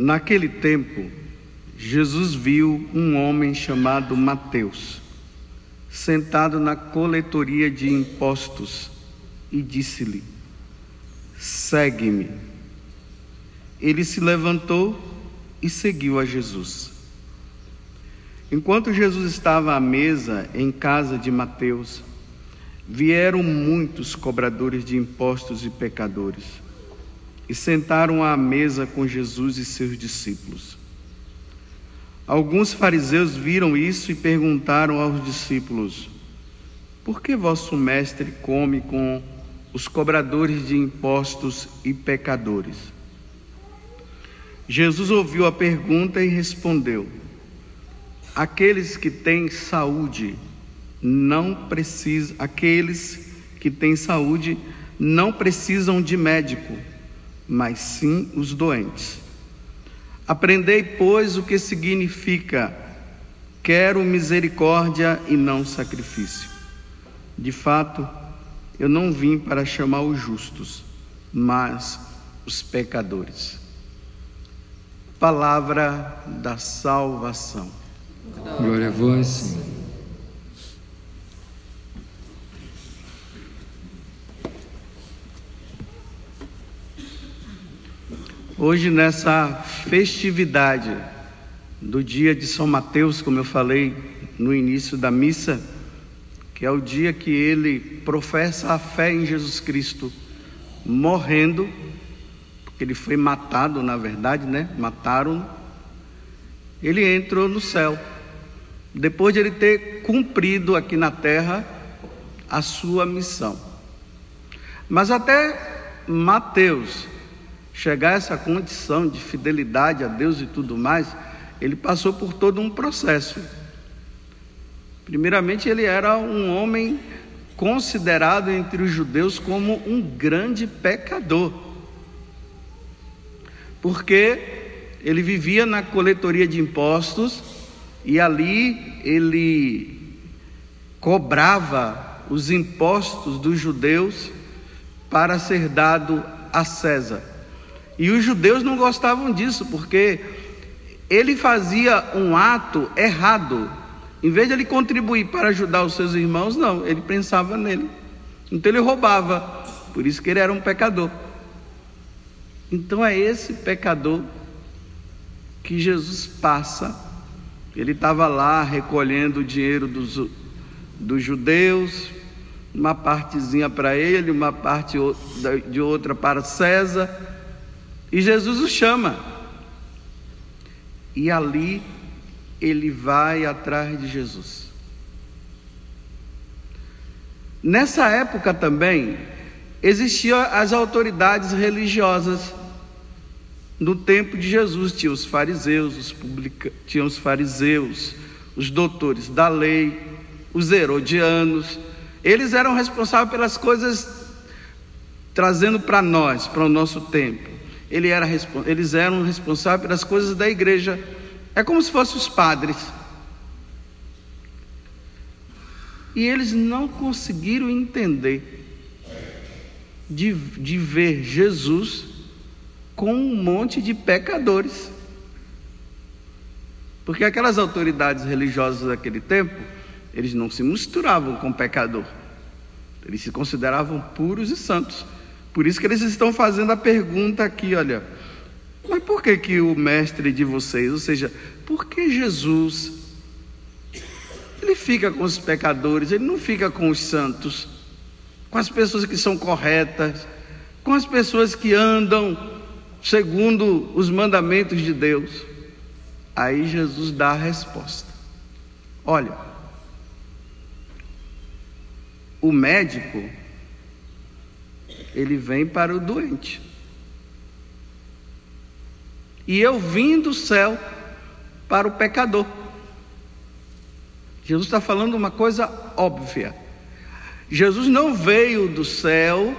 Naquele tempo, Jesus viu um homem chamado Mateus, sentado na coletoria de impostos, e disse-lhe: Segue-me. Ele se levantou e seguiu a Jesus. Enquanto Jesus estava à mesa em casa de Mateus, vieram muitos cobradores de impostos e pecadores e sentaram à mesa com Jesus e seus discípulos. Alguns fariseus viram isso e perguntaram aos discípulos: Por que vosso mestre come com os cobradores de impostos e pecadores? Jesus ouviu a pergunta e respondeu: Aqueles que têm saúde não precisam, aqueles que têm saúde não precisam de médico, mas sim os doentes. Aprendei, pois, o que significa quero misericórdia e não sacrifício. De fato, eu não vim para chamar os justos, mas os pecadores. Palavra da salvação. Glória a vós, Hoje, nessa festividade do dia de São Mateus, como eu falei no início da missa, que é o dia que ele professa a fé em Jesus Cristo, morrendo, porque ele foi matado, na verdade, né? Mataram. Ele entrou no céu depois de ele ter cumprido aqui na terra a sua missão. Mas até Mateus chegar a essa condição de fidelidade a Deus e tudo mais, ele passou por todo um processo. Primeiramente, ele era um homem considerado entre os judeus como um grande pecador, porque ele vivia na coletoria de impostos e ali ele cobrava os impostos dos judeus para ser dado a César. E os judeus não gostavam disso, porque ele fazia um ato errado. Em vez de ele contribuir para ajudar os seus irmãos, não, ele pensava nele. Então ele roubava, por isso que ele era um pecador. Então é esse pecador que Jesus passa ele estava lá recolhendo o dinheiro dos, dos judeus, uma partezinha para ele, uma parte de outra para César, e Jesus o chama. E ali ele vai atrás de Jesus. Nessa época também existiam as autoridades religiosas no tempo de Jesus tinha os fariseus, os publica... tinha os fariseus, os doutores da lei, os herodianos. Eles eram responsáveis pelas coisas trazendo para nós, para o nosso tempo. Ele era, eles eram responsáveis pelas coisas da igreja. É como se fossem os padres. E eles não conseguiram entender de, de ver Jesus com um monte de pecadores. Porque aquelas autoridades religiosas daquele tempo, eles não se misturavam com pecador. Eles se consideravam puros e santos. Por isso que eles estão fazendo a pergunta aqui, olha, mas por que que o mestre de vocês, ou seja, por que Jesus ele fica com os pecadores, ele não fica com os santos, com as pessoas que são corretas, com as pessoas que andam segundo os mandamentos de Deus. Aí Jesus dá a resposta: Olha, o médico, ele vem para o doente. E eu vim do céu para o pecador. Jesus está falando uma coisa óbvia. Jesus não veio do céu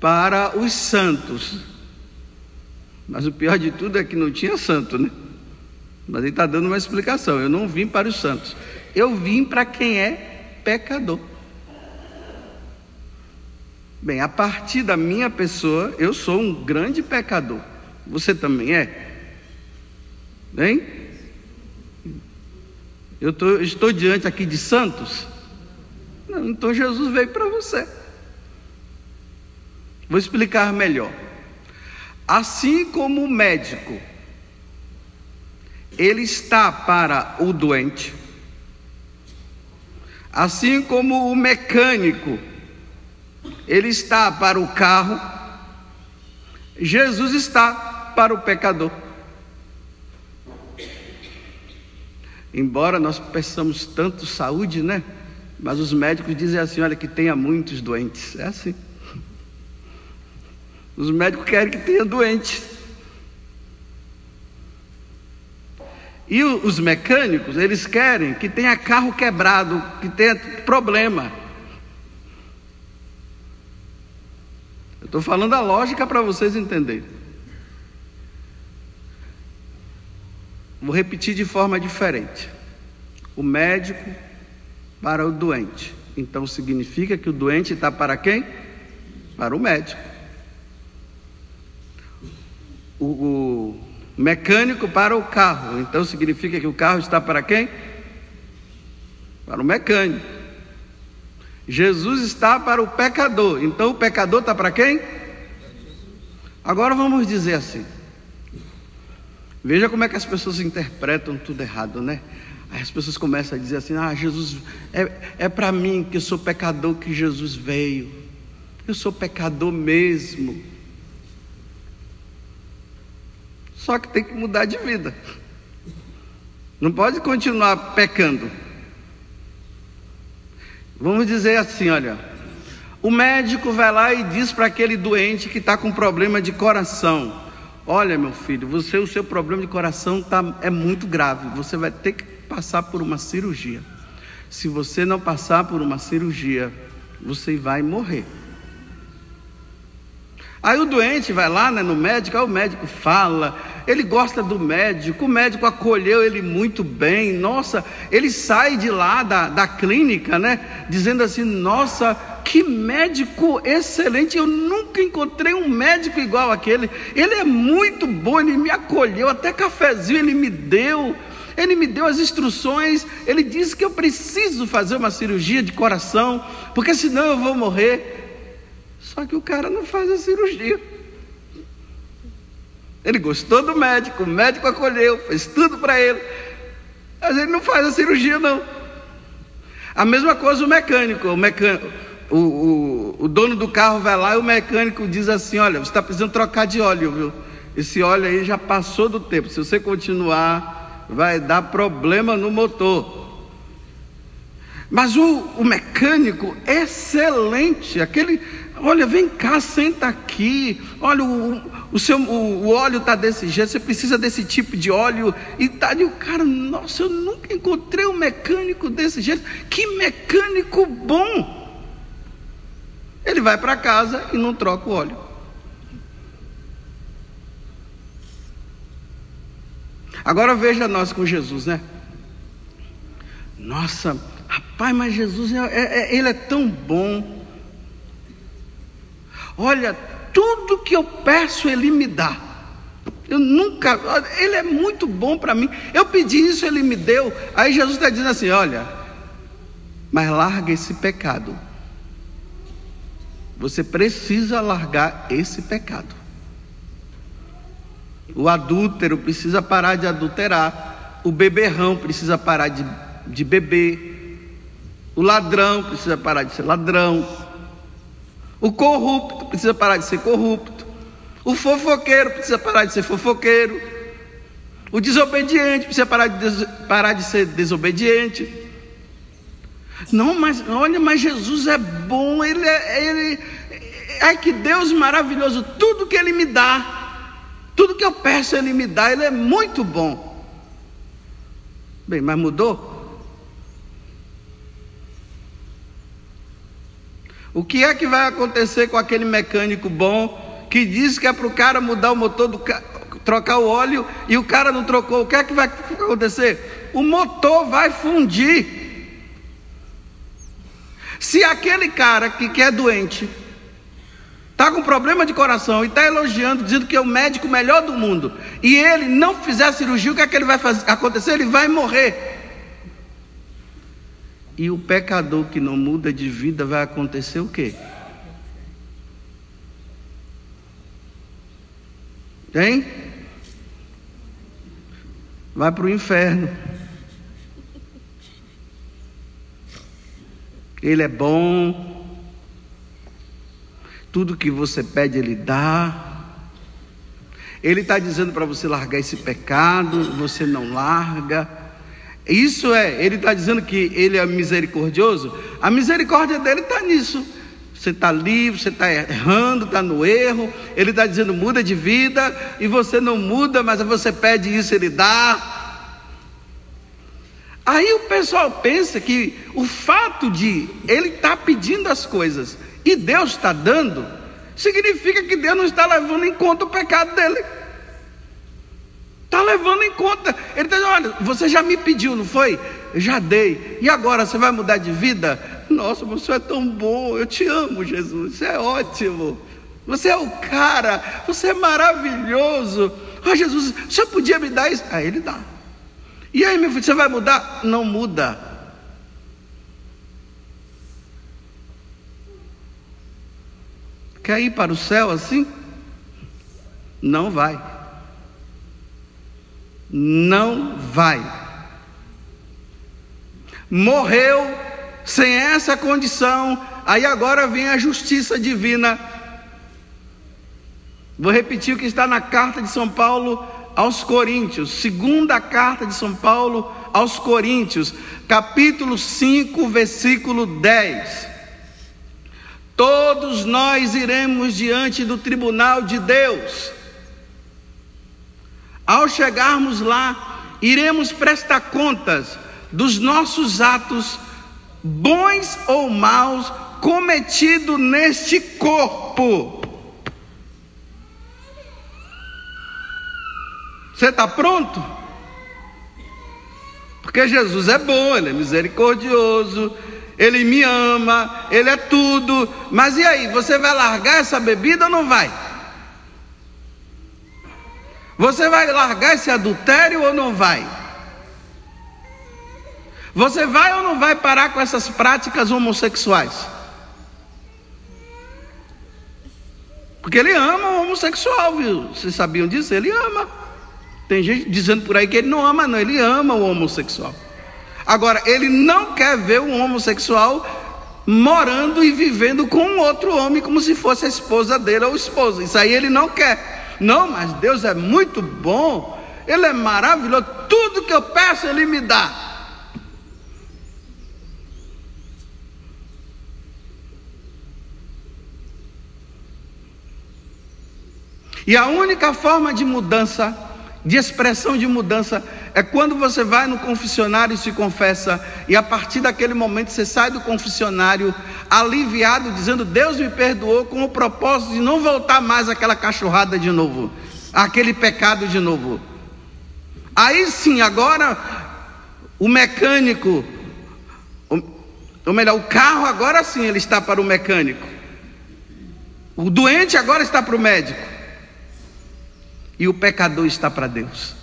para os santos, mas o pior de tudo é que não tinha santo, né? Mas ele está dando uma explicação. Eu não vim para os santos, eu vim para quem é pecador. Bem, a partir da minha pessoa, eu sou um grande pecador, Você também é? Hein? Eu tô, estou diante aqui de santos? Não, então Jesus veio para você. Vou explicar melhor. Assim como o médico, ele está para o doente, assim como o mecânico, ele está para o carro, Jesus está para o pecador. Embora nós peçamos tanto saúde, né? Mas os médicos dizem assim: olha, que tenha muitos doentes. É assim. Os médicos querem que tenha doente. E os mecânicos, eles querem que tenha carro quebrado, que tenha problema. Estou falando a lógica para vocês entenderem. Vou repetir de forma diferente. O médico para o doente. Então significa que o doente está para quem? Para o médico. O, o, mecânico para o carro. Então significa que o carro está para quem? Para o mecânico. Jesus está para o pecador. Então o pecador está para quem? Agora vamos dizer assim. Veja como é que as pessoas interpretam tudo errado, né? Aí as pessoas começam a dizer assim: Ah, Jesus, é, é para mim que eu sou pecador que Jesus veio. Eu sou pecador mesmo. Só que tem que mudar de vida. Não pode continuar pecando. Vamos dizer assim: olha, o médico vai lá e diz para aquele doente que está com problema de coração: Olha, meu filho, você o seu problema de coração tá, é muito grave. Você vai ter que passar por uma cirurgia. Se você não passar por uma cirurgia, você vai morrer. Aí o doente vai lá né, no médico, aí o médico fala, ele gosta do médico, o médico acolheu ele muito bem, nossa, ele sai de lá da, da clínica, né, dizendo assim: nossa, que médico excelente, eu nunca encontrei um médico igual aquele, ele é muito bom, ele me acolheu, até cafezinho ele me deu, ele me deu as instruções, ele disse que eu preciso fazer uma cirurgia de coração, porque senão eu vou morrer. Só que o cara não faz a cirurgia. Ele gostou do médico, o médico acolheu, fez tudo para ele, mas ele não faz a cirurgia, não. A mesma coisa o mecânico, o mecânico. O, o, o, dono do carro vai lá e o mecânico diz assim: Olha, você está precisando trocar de óleo, viu? Esse óleo aí já passou do tempo. Se você continuar, vai dar problema no motor. Mas o, o mecânico, excelente, aquele, olha, vem cá, senta aqui, olha, o, o, seu, o, o óleo está desse jeito, você precisa desse tipo de óleo, e tá, e o cara, nossa, eu nunca encontrei um mecânico desse jeito, que mecânico bom! Ele vai para casa e não troca o óleo. Agora veja nós com Jesus, né? Nossa, rapaz, mas Jesus, é, é, é, ele é tão bom. Olha, tudo que eu peço, ele me dá. Eu nunca, ele é muito bom para mim. Eu pedi isso, ele me deu. Aí Jesus está dizendo assim: olha, mas larga esse pecado. Você precisa largar esse pecado. O adúltero precisa parar de adulterar. O beberrão precisa parar de, de beber. O ladrão precisa parar de ser ladrão. O corrupto precisa parar de ser corrupto. O fofoqueiro precisa parar de ser fofoqueiro. O desobediente precisa parar de, parar de ser desobediente. Não, mas olha, mas Jesus é bom, ele é, ele, é que Deus maravilhoso, tudo que Ele me dá, tudo que eu peço Ele me dá, Ele é muito bom. Bem, mas mudou? O que é que vai acontecer com aquele mecânico bom que diz que é para o cara mudar o motor do carro, trocar o óleo e o cara não trocou? O que é que vai acontecer? O motor vai fundir. Se aquele cara que, que é doente está com problema de coração e está elogiando, dizendo que é o médico melhor do mundo, e ele não fizer cirurgia, o que é que ele vai fazer, acontecer? Ele vai morrer. E o pecador que não muda de vida vai acontecer o quê? Hein? Vai para o inferno. Ele é bom. Tudo que você pede, Ele dá. Ele está dizendo para você largar esse pecado, você não larga. Isso é, Ele está dizendo que Ele é misericordioso. A misericórdia dele está nisso. Você está livre, você está errando, está no erro. Ele está dizendo muda de vida e você não muda, mas você pede isso, ele dá. Aí o pessoal pensa que o fato de ele estar tá pedindo as coisas e Deus está dando, significa que Deus não está levando em conta o pecado dele. Está levando em conta. Ele está dizendo: olha, você já me pediu, não foi? Já dei. E agora você vai mudar de vida? Nossa, você é tão bom. Eu te amo, Jesus. Você é ótimo. Você é o cara. Você é maravilhoso. Ah, Jesus, você podia me dar isso? Aí ele dá. E aí, meu filho, você vai mudar? Não muda. Quer ir para o céu assim? Não vai. Não vai. Morreu sem essa condição, aí agora vem a justiça divina. Vou repetir o que está na carta de São Paulo aos Coríntios, segunda carta de São Paulo aos Coríntios, capítulo 5, versículo 10. Todos nós iremos diante do tribunal de Deus. Ao chegarmos lá, iremos prestar contas dos nossos atos, bons ou maus, cometidos neste corpo. Você está pronto? Porque Jesus é bom, Ele é misericordioso, Ele me ama, Ele é tudo. Mas e aí, você vai largar essa bebida ou não vai? Você vai largar esse adultério ou não vai? Você vai ou não vai parar com essas práticas homossexuais? Porque ele ama o homossexual, viu? Vocês sabiam disso? Ele ama. Tem gente dizendo por aí que ele não ama, não, ele ama o homossexual. Agora, ele não quer ver um homossexual morando e vivendo com outro homem como se fosse a esposa dele ou esposa. Isso aí ele não quer. Não, mas Deus é muito bom, Ele é maravilhoso, tudo que eu peço Ele me dá. E a única forma de mudança de expressão de mudança é quando você vai no confessionário e se confessa, e a partir daquele momento você sai do confessionário aliviado, dizendo: Deus me perdoou, com o propósito de não voltar mais àquela cachorrada de novo, aquele pecado de novo. Aí sim, agora o mecânico, ou melhor, o carro agora sim ele está para o mecânico, o doente agora está para o médico e o pecador está para Deus.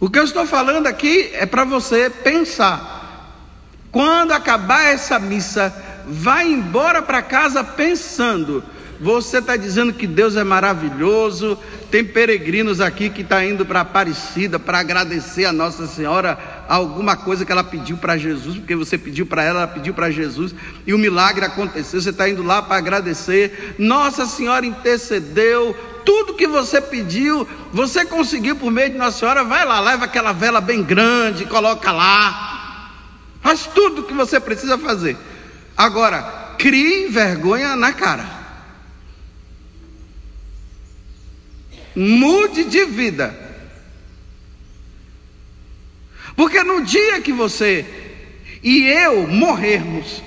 O que eu estou falando aqui é para você pensar. Quando acabar essa missa, vai embora para casa pensando você está dizendo que Deus é maravilhoso. Tem peregrinos aqui que estão tá indo para Aparecida para agradecer a Nossa Senhora alguma coisa que ela pediu para Jesus, porque você pediu para ela, ela pediu para Jesus e o milagre aconteceu. Você está indo lá para agradecer. Nossa Senhora intercedeu. Tudo que você pediu, você conseguiu por meio de Nossa Senhora. Vai lá, leva aquela vela bem grande, coloca lá. Faz tudo que você precisa fazer. Agora, crie vergonha na cara. Mude de vida. Porque no dia que você e eu morrermos,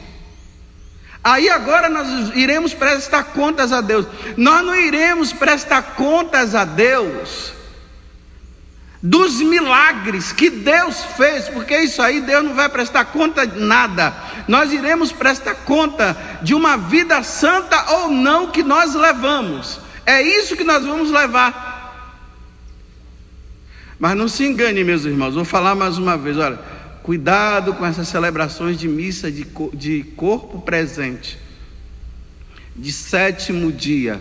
aí agora nós iremos prestar contas a Deus. Nós não iremos prestar contas a Deus dos milagres que Deus fez, porque isso aí Deus não vai prestar conta de nada. Nós iremos prestar conta de uma vida santa ou não que nós levamos. É isso que nós vamos levar. Mas não se engane, meus irmãos, vou falar mais uma vez: olha, cuidado com essas celebrações de missa de, de corpo presente, de sétimo dia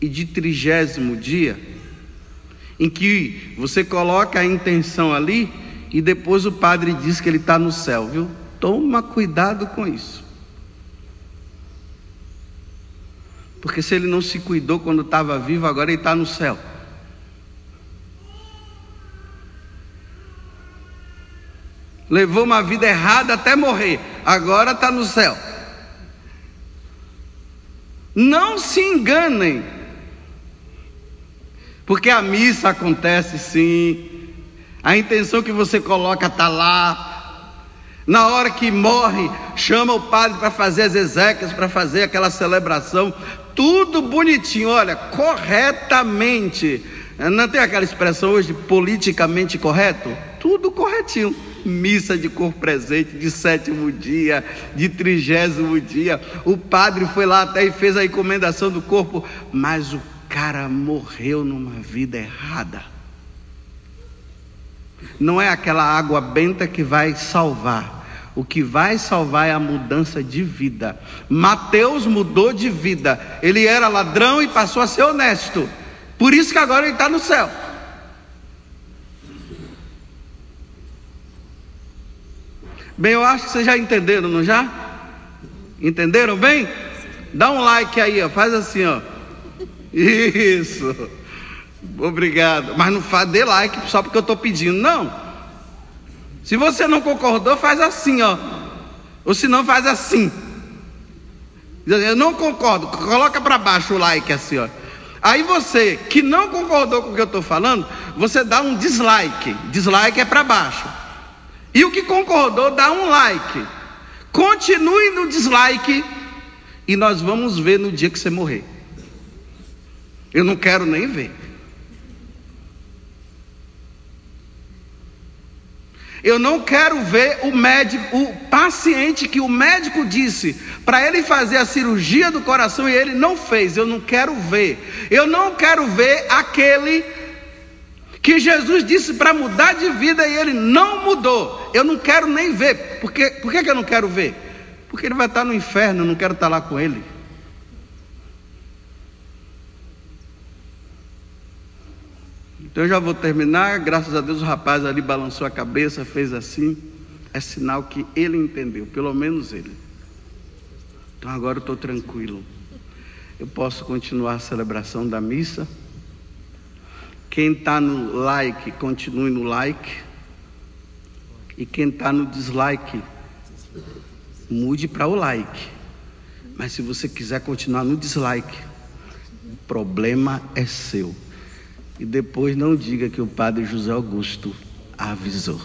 e de trigésimo dia em que você coloca a intenção ali e depois o padre diz que ele está no céu, viu? Toma cuidado com isso. Porque se ele não se cuidou quando estava vivo, agora ele está no céu. Levou uma vida errada até morrer, agora está no céu. Não se enganem porque a missa acontece sim, a intenção que você coloca está lá. Na hora que morre, chama o padre para fazer as exéquias, para fazer aquela celebração, tudo bonitinho, olha, corretamente. Não tem aquela expressão hoje politicamente correto? Tudo corretinho. Missa de cor presente, de sétimo dia, de trigésimo dia. O padre foi lá até e fez a encomendação do corpo, mas o cara morreu numa vida errada. Não é aquela água benta que vai salvar. O que vai salvar é a mudança de vida. Mateus mudou de vida. Ele era ladrão e passou a ser honesto. Por isso que agora ele está no céu. Bem, eu acho que vocês já entenderam, não já? Entenderam bem? Dá um like aí, ó. faz assim, ó. Isso. Obrigado. Mas não faz dê like só porque eu estou pedindo, não. Se você não concordou, faz assim, ó. Ou se não, faz assim. Eu não concordo. Coloca para baixo o like assim, ó. Aí você que não concordou com o que eu estou falando, você dá um dislike. Dislike é para baixo. E o que concordou, dá um like. Continue no dislike e nós vamos ver no dia que você morrer. Eu não quero nem ver. Eu não quero ver o médico, o paciente que o médico disse para ele fazer a cirurgia do coração e ele não fez. Eu não quero ver. Eu não quero ver aquele que Jesus disse para mudar de vida e ele não mudou. Eu não quero nem ver. Por, quê? Por que, que eu não quero ver? Porque ele vai estar no inferno, eu não quero estar lá com ele. Então eu já vou terminar. Graças a Deus o rapaz ali balançou a cabeça, fez assim. É sinal que ele entendeu, pelo menos ele. Então agora eu estou tranquilo. Eu posso continuar a celebração da missa. Quem está no like, continue no like. E quem está no dislike, mude para o like. Mas se você quiser continuar no dislike, o problema é seu. E depois não diga que o padre José Augusto avisou.